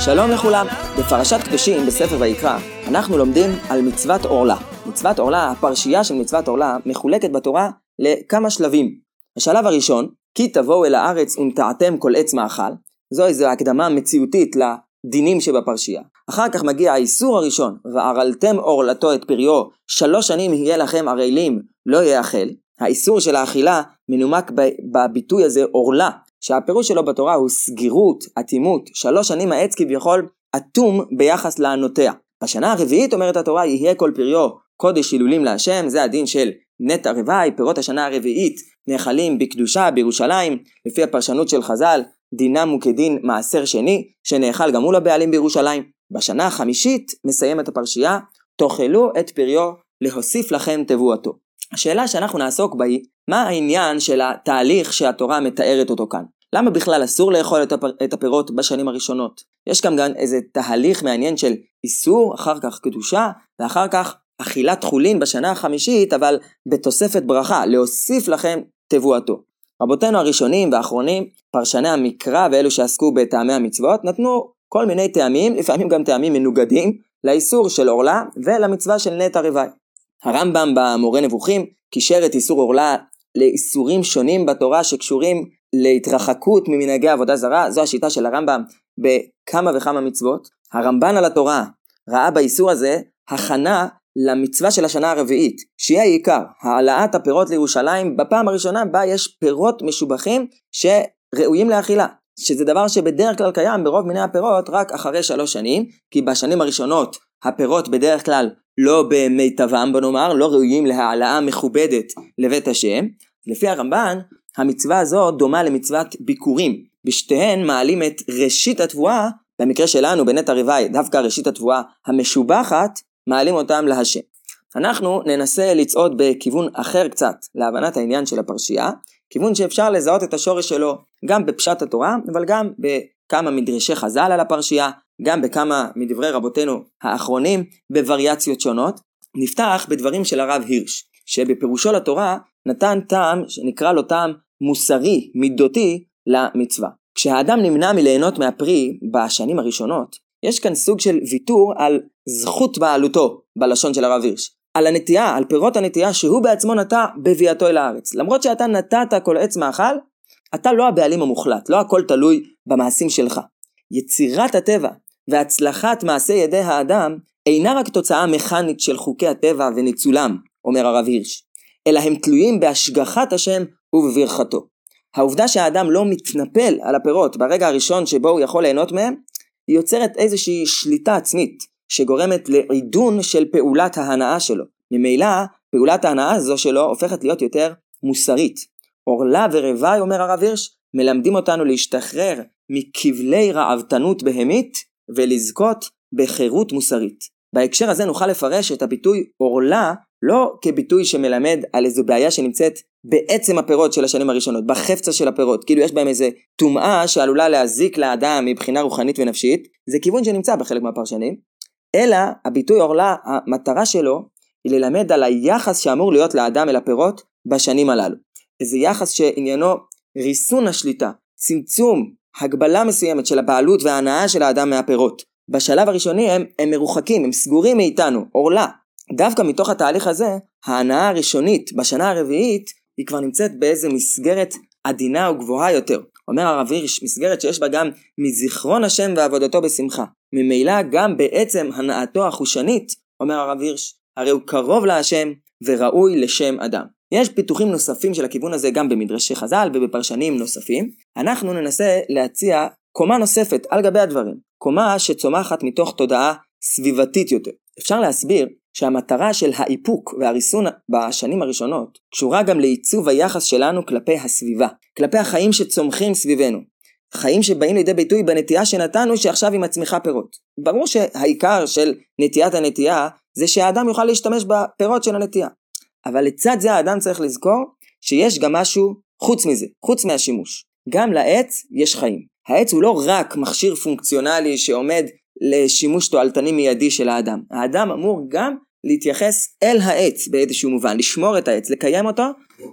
שלום לכולם, בפרשת קדושים בספר ויקרא אנחנו לומדים על מצוות עורלה. מצוות עורלה, הפרשייה של מצוות עורלה, מחולקת בתורה לכמה שלבים. השלב הראשון, כי תבואו אל הארץ ונטעתם כל עץ מאכל, זו איזו הקדמה מציאותית לדינים שבפרשייה. אחר כך מגיע האיסור הראשון, וערלתם עורלתו את פריו, שלוש שנים יהיה לכם ערלים, לא יאכל. האיסור של האכילה מנומק בביטוי הזה עורלה, שהפירוש שלו בתורה הוא סגירות, אטימות, שלוש שנים העץ כביכול אטום ביחס לענותיה. בשנה הרביעית אומרת התורה יהיה כל פריו קודש הילולים להשם, זה הדין של נטע רוואי, פירות השנה הרביעית נאכלים בקדושה בירושלים, לפי הפרשנות של חז"ל, דינם הוא כדין מעשר שני, שנאכל גם מול הבעלים בירושלים. בשנה החמישית מסיים את הפרשייה, תאכלו את פריו, להוסיף לכם תבואתו. השאלה שאנחנו נעסוק בה היא, מה העניין של התהליך שהתורה מתארת אותו כאן? למה בכלל אסור לאכול את, הפר... את הפירות בשנים הראשונות? יש כאן גם איזה תהליך מעניין של איסור, אחר כך קדושה, ואחר כך אכילת חולין בשנה החמישית, אבל בתוספת ברכה, להוסיף לכם תבואתו. רבותינו הראשונים והאחרונים, פרשני המקרא ואלו שעסקו בטעמי המצוות, נתנו כל מיני טעמים, לפעמים גם טעמים מנוגדים, לאיסור של עורלה ולמצווה של נטע רוואי. הרמב"ם במורה נבוכים קישר את איסור עורלה לאיסורים שונים בתורה שקשורים להתרחקות ממנהגי עבודה זרה, זו השיטה של הרמב"ם בכמה וכמה מצוות. הרמב"ן על התורה ראה באיסור הזה הכנה למצווה של השנה הרביעית, שהיא העיקר, העלאת הפירות לירושלים בפעם הראשונה בה יש פירות משובחים שראויים לאכילה. שזה דבר שבדרך כלל קיים ברוב מיני הפירות רק אחרי שלוש שנים, כי בשנים הראשונות הפירות בדרך כלל לא במיטבם בוא נאמר, לא ראויים להעלאה מכובדת לבית השם. לפי הרמב"ן, המצווה הזו דומה למצוות ביקורים. בשתיהן מעלים את ראשית התבואה, במקרה שלנו בנטע רוואי, דווקא ראשית התבואה המשובחת, מעלים אותם להשם. אנחנו ננסה לצעוד בכיוון אחר קצת להבנת העניין של הפרשייה, כיוון שאפשר לזהות את השורש שלו גם בפשט התורה, אבל גם בכמה מדרשי חז"ל על הפרשייה, גם בכמה מדברי רבותינו האחרונים בווריאציות שונות. נפתח בדברים של הרב הירש, שבפירושו לתורה נתן טעם שנקרא לו טעם מוסרי, מידותי, למצווה. כשהאדם נמנע מליהנות מהפרי בשנים הראשונות, יש כאן סוג של ויתור על זכות בעלותו, בלשון של הרב הירש. על הנטייה, על פירות הנטייה שהוא בעצמו נטע בביאתו אל הארץ. למרות שאתה נטעת כל עץ מאכל, אתה לא הבעלים המוחלט, לא הכל תלוי במעשים שלך. יצירת הטבע והצלחת מעשה ידי האדם אינה רק תוצאה מכנית של חוקי הטבע וניצולם, אומר הרב הירש, אלא הם תלויים בהשגחת השם ובברכתו. העובדה שהאדם לא מתנפל על הפירות ברגע הראשון שבו הוא יכול ליהנות מהם, היא יוצרת איזושהי שליטה עצמית, שגורמת לעידון של פעולת ההנאה שלו. ממילא, פעולת ההנאה הזו שלו הופכת להיות יותר מוסרית. עורלה ורוואי, אומר הרב הירש, מלמדים אותנו להשתחרר מכבלי רעבתנות בהמית ולזכות בחירות מוסרית. בהקשר הזה נוכל לפרש את הביטוי עורלה לא כביטוי שמלמד על איזו בעיה שנמצאת בעצם הפירות של השנים הראשונות, בחפצה של הפירות, כאילו יש בהם איזה טומאה שעלולה להזיק לאדם מבחינה רוחנית ונפשית, זה כיוון שנמצא בחלק מהפרשנים, אלא הביטוי עורלה, המטרה שלו היא ללמד על היחס שאמור להיות לאדם אל הפירות בשנים הללו. איזה יחס שעניינו ריסון השליטה, צמצום, הגבלה מסוימת של הבעלות וההנאה של האדם מהפירות. בשלב הראשוני הם, הם מרוחקים, הם סגורים מאיתנו, עורלה. דווקא מתוך התהליך הזה, ההנאה הראשונית בשנה הרביעית היא כבר נמצאת באיזה מסגרת עדינה וגבוהה יותר. אומר הרב הירש, מסגרת שיש בה גם מזיכרון השם ועבודתו בשמחה. ממילא גם בעצם הנאתו החושנית, אומר הרב הירש, הרי הוא קרוב להשם וראוי לשם אדם. יש פיתוחים נוספים של הכיוון הזה גם במדרשי חז"ל ובפרשנים נוספים. אנחנו ננסה להציע קומה נוספת על גבי הדברים. קומה שצומחת מתוך תודעה סביבתית יותר. אפשר להסביר שהמטרה של האיפוק והריסון בשנים הראשונות קשורה גם לעיצוב היחס שלנו כלפי הסביבה, כלפי החיים שצומחים סביבנו. חיים שבאים לידי ביטוי בנטייה שנתנו שעכשיו היא מצמיחה פירות. ברור שהעיקר של נטיית הנטייה זה שהאדם יוכל להשתמש בפירות של הנטייה. אבל לצד זה האדם צריך לזכור שיש גם משהו חוץ מזה, חוץ מהשימוש. גם לעץ יש חיים. העץ הוא לא רק מכשיר פונקציונלי שעומד לשימוש תועלתני מיידי של האדם. האדם אמור גם להתייחס אל העץ באיזשהו מובן, לשמור את העץ, לקיים אותו,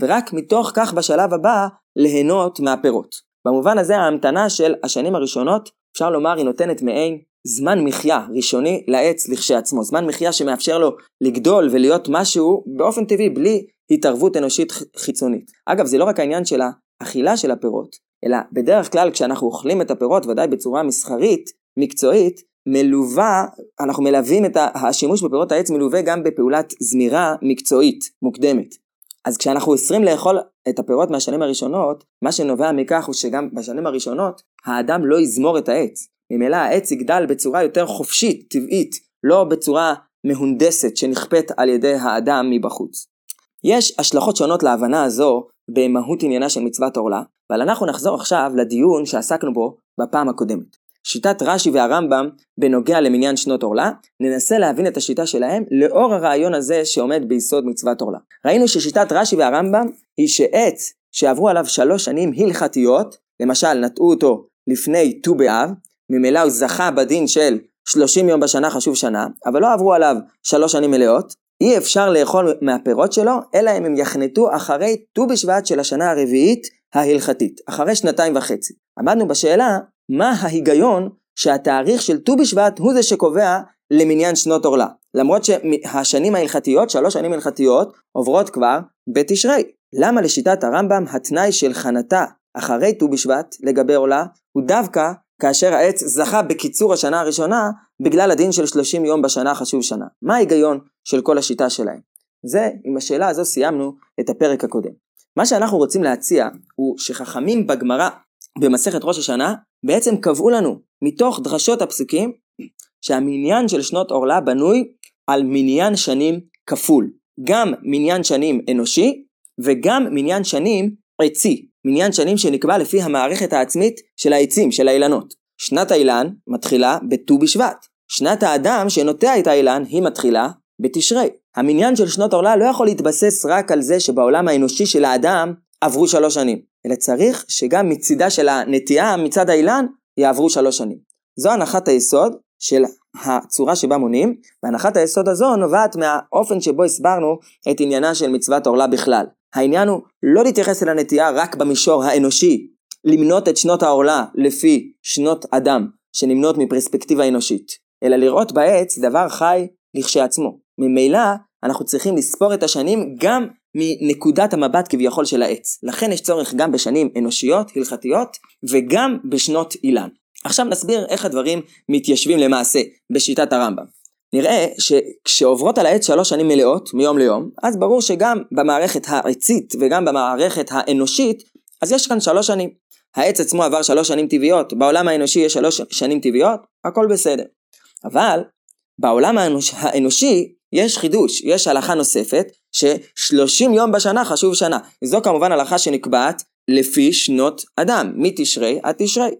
ורק מתוך כך בשלב הבא ליהנות מהפירות. במובן הזה ההמתנה של השנים הראשונות, אפשר לומר, היא נותנת מעין זמן מחיה ראשוני לעץ לכשעצמו, זמן מחיה שמאפשר לו לגדול ולהיות משהו באופן טבעי, בלי התערבות אנושית חיצונית. אגב, זה לא רק העניין של האכילה של הפירות, אלא בדרך כלל כשאנחנו אוכלים את הפירות, ודאי בצורה מסחרית, מקצועית, מלווה, אנחנו מלווים את השימוש בפירות העץ מלווה גם בפעולת זמירה מקצועית מוקדמת. אז כשאנחנו אוסרים לאכול את הפירות מהשנים הראשונות, מה שנובע מכך הוא שגם בשנים הראשונות האדם לא יזמור את העץ. ממילא העץ יגדל בצורה יותר חופשית, טבעית, לא בצורה מהונדסת שנכפית על ידי האדם מבחוץ. יש השלכות שונות להבנה הזו במהות עניינה של מצוות עורלה, אבל אנחנו נחזור עכשיו לדיון שעסקנו בו בפעם הקודמת. שיטת רש"י והרמב"ם בנוגע למניין שנות עורלה, ננסה להבין את השיטה שלהם לאור הרעיון הזה שעומד ביסוד מצוות עורלה. ראינו ששיטת רש"י והרמב"ם היא שעץ שעברו עליו שלוש שנים הלכתיות, למשל נטעו אותו לפני ט"ו באב, ממילא הוא זכה בדין של 30 יום בשנה חשוב שנה, אבל לא עברו עליו שלוש שנים מלאות, אי אפשר לאכול מהפירות שלו, אלא אם הם יחנתו אחרי ט"ו בשבט של השנה הרביעית ההלכתית, אחרי שנתיים וחצי. עמדנו בשאלה, מה ההיגיון שהתאריך של ט"ו בשבט הוא זה שקובע למניין שנות עורלה. למרות שהשנים ההלכתיות, שלוש שנים הלכתיות, עוברות כבר בתשרי. למה לשיטת הרמב"ם התנאי של חנתה אחרי ט"ו בשבט לגבי עורלה הוא דווקא כאשר העץ זכה בקיצור השנה הראשונה בגלל הדין של 30 יום בשנה חשוב שנה. מה ההיגיון של כל השיטה שלהם? זה, עם השאלה הזו סיימנו את הפרק הקודם. מה שאנחנו רוצים להציע הוא שחכמים בגמרא במסכת ראש השנה בעצם קבעו לנו מתוך דרשות הפסוקים שהמניין של שנות עורלה בנוי על מניין שנים כפול. גם מניין שנים אנושי וגם מניין שנים עצי. מניין שנים שנקבע לפי המערכת העצמית של העצים, של האילנות. שנת האילן מתחילה בט"ו בשבט. שנת האדם שנוטע את האילן היא מתחילה בתשרי. המניין של שנות עורלה לא יכול להתבסס רק על זה שבעולם האנושי של האדם עברו שלוש שנים, אלא צריך שגם מצידה של הנטיעה מצד האילן יעברו שלוש שנים. זו הנחת היסוד של הצורה שבה מונים, והנחת היסוד הזו נובעת מהאופן שבו הסברנו את עניינה של מצוות עורלה בכלל. העניין הוא לא להתייחס אל הנטייה רק במישור האנושי, למנות את שנות העורלה לפי שנות אדם, שנמנות מפרספקטיבה אנושית, אלא לראות בעץ דבר חי לכשעצמו. ממילא אנחנו צריכים לספור את השנים גם מנקודת המבט כביכול של העץ. לכן יש צורך גם בשנים אנושיות, הלכתיות, וגם בשנות אילן. עכשיו נסביר איך הדברים מתיישבים למעשה בשיטת הרמב"ם. נראה שכשעוברות על העץ שלוש שנים מלאות, מיום ליום, אז ברור שגם במערכת העצית וגם במערכת האנושית, אז יש כאן שלוש שנים. העץ עצמו עבר שלוש שנים טבעיות, בעולם האנושי יש שלוש שנים טבעיות, הכל בסדר. אבל בעולם האנוש, האנושי יש חידוש, יש הלכה נוספת, ששלושים יום בשנה חשוב שנה. זו כמובן הלכה שנקבעת לפי שנות אדם, מתשרי עד תשרי.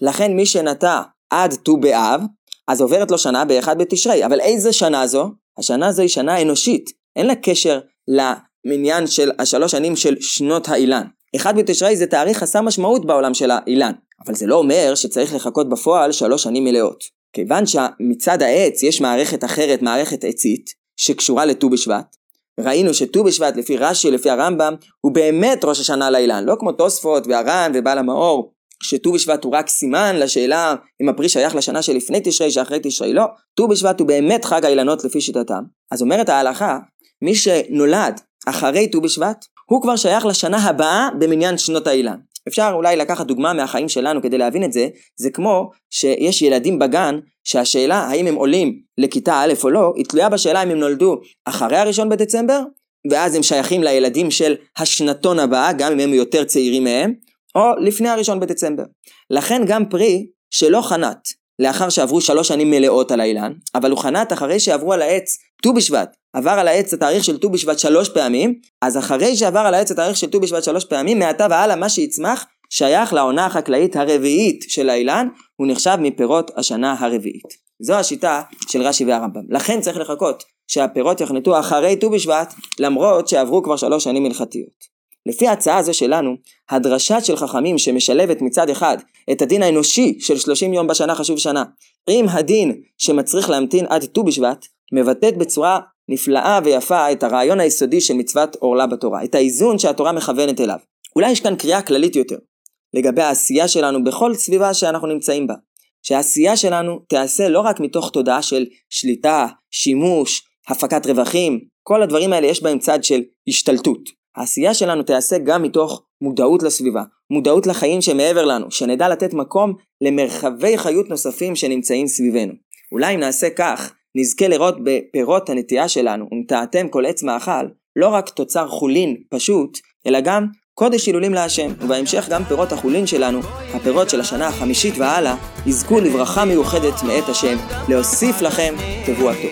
לכן מי שנטע עד ט"ו באב, אז עוברת לו שנה באחד בתשרי. אבל איזה שנה זו? השנה הזו היא שנה אנושית. אין לה קשר למניין של השלוש שנים של שנות האילן. אחד בתשרי זה תאריך חסר משמעות בעולם של האילן. אבל זה לא אומר שצריך לחכות בפועל שלוש שנים מלאות. כיוון שמצד העץ יש מערכת אחרת, מערכת עצית, שקשורה לט"ו בשבט, ראינו שט"ו בשבט לפי רש"י, לפי הרמב"ם, הוא באמת ראש השנה לאילן, לא כמו תוספות והר"ן ובעל המאור, שט"ו בשבט הוא רק סימן לשאלה אם הפרי שייך לשנה שלפני תשרי, שאחרי תשרי, לא. ט"ו בשבט הוא באמת חג האילנות לפי שיטתם. אז אומרת ההלכה, מי שנולד אחרי ט"ו בשבט, הוא כבר שייך לשנה הבאה במניין שנות האילן. אפשר אולי לקחת דוגמה מהחיים שלנו כדי להבין את זה, זה כמו שיש ילדים בגן שהשאלה האם הם עולים לכיתה א' או לא, היא תלויה בשאלה אם הם נולדו אחרי הראשון בדצמבר, ואז הם שייכים לילדים של השנתון הבא, גם אם הם יותר צעירים מהם, או לפני הראשון בדצמבר. לכן גם פרי שלא חנת לאחר שעברו שלוש שנים מלאות על האילן, אבל הוא חנת אחרי שעברו על העץ ט"ו בשבט, עבר על העץ התאריך של ט"ו בשבט שלוש פעמים, אז אחרי שעבר על העץ התאריך של ט"ו בשבט שלוש פעמים, מעתה והלאה מה שיצמח שייך לעונה החקלאית הרביעית של האילן, הוא נחשב מפירות השנה הרביעית. זו השיטה של רש"י והרמב"ם. לכן צריך לחכות שהפירות יחנתו אחרי ט"ו בשבט, למרות שעברו כבר שלוש שנים הלכתיות. לפי ההצעה הזו שלנו, הדרשה של חכמים שמשלבת מצד אחד את הדין האנושי של 30 יום בשנה חשוב שנה, עם הדין שמצריך להמתין עד ט"ו בשבט, מבטאת בצורה נפלאה ויפה את הרעיון היסודי של מצוות עורלה בתורה, את האיזון שהתורה מכוונת אליו. אולי יש כאן קריאה כללית יותר, לגבי העשייה שלנו בכל סביבה שאנחנו נמצאים בה. שהעשייה שלנו תיעשה לא רק מתוך תודעה של שליטה, שימוש, הפקת רווחים, כל הדברים האלה יש בהם צד של השתלטות. העשייה שלנו תיעשה גם מתוך מודעות לסביבה, מודעות לחיים שמעבר לנו, שנדע לתת מקום למרחבי חיות נוספים שנמצאים סביבנו. אולי אם נעשה כך, נזכה לראות בפירות הנטייה שלנו, ונטעתם כל עץ מאכל, לא רק תוצר חולין פשוט, אלא גם קודש הילולים להשם, ובהמשך גם פירות החולין שלנו, הפירות של השנה החמישית והלאה, יזכו לברכה מיוחדת מאת השם, להוסיף לכם תבואתו.